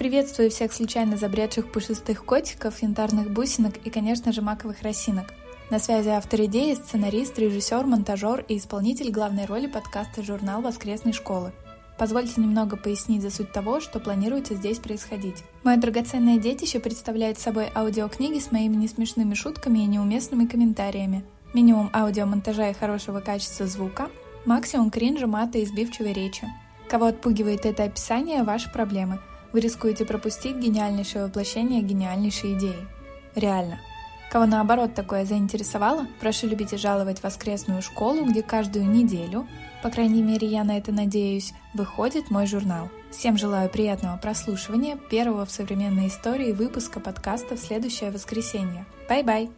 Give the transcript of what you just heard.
Приветствую всех случайно забредших пушистых котиков, янтарных бусинок и, конечно же, маковых росинок. На связи автор идеи, сценарист, режиссер, монтажер и исполнитель главной роли подкаста «Журнал воскресной школы». Позвольте немного пояснить за суть того, что планируется здесь происходить. Мое драгоценное детище представляет собой аудиокниги с моими несмешными шутками и неуместными комментариями. Минимум аудиомонтажа и хорошего качества звука, максимум кринжа, мата и избивчивой речи. Кого отпугивает это описание – ваши проблемы. Вы рискуете пропустить гениальнейшее воплощение гениальнейшей идеи. Реально. Кого наоборот такое заинтересовало, прошу любить и жаловать воскресную школу, где каждую неделю по крайней мере, я на это надеюсь, выходит мой журнал. Всем желаю приятного прослушивания первого в современной истории выпуска подкаста в следующее воскресенье. Bye-bye!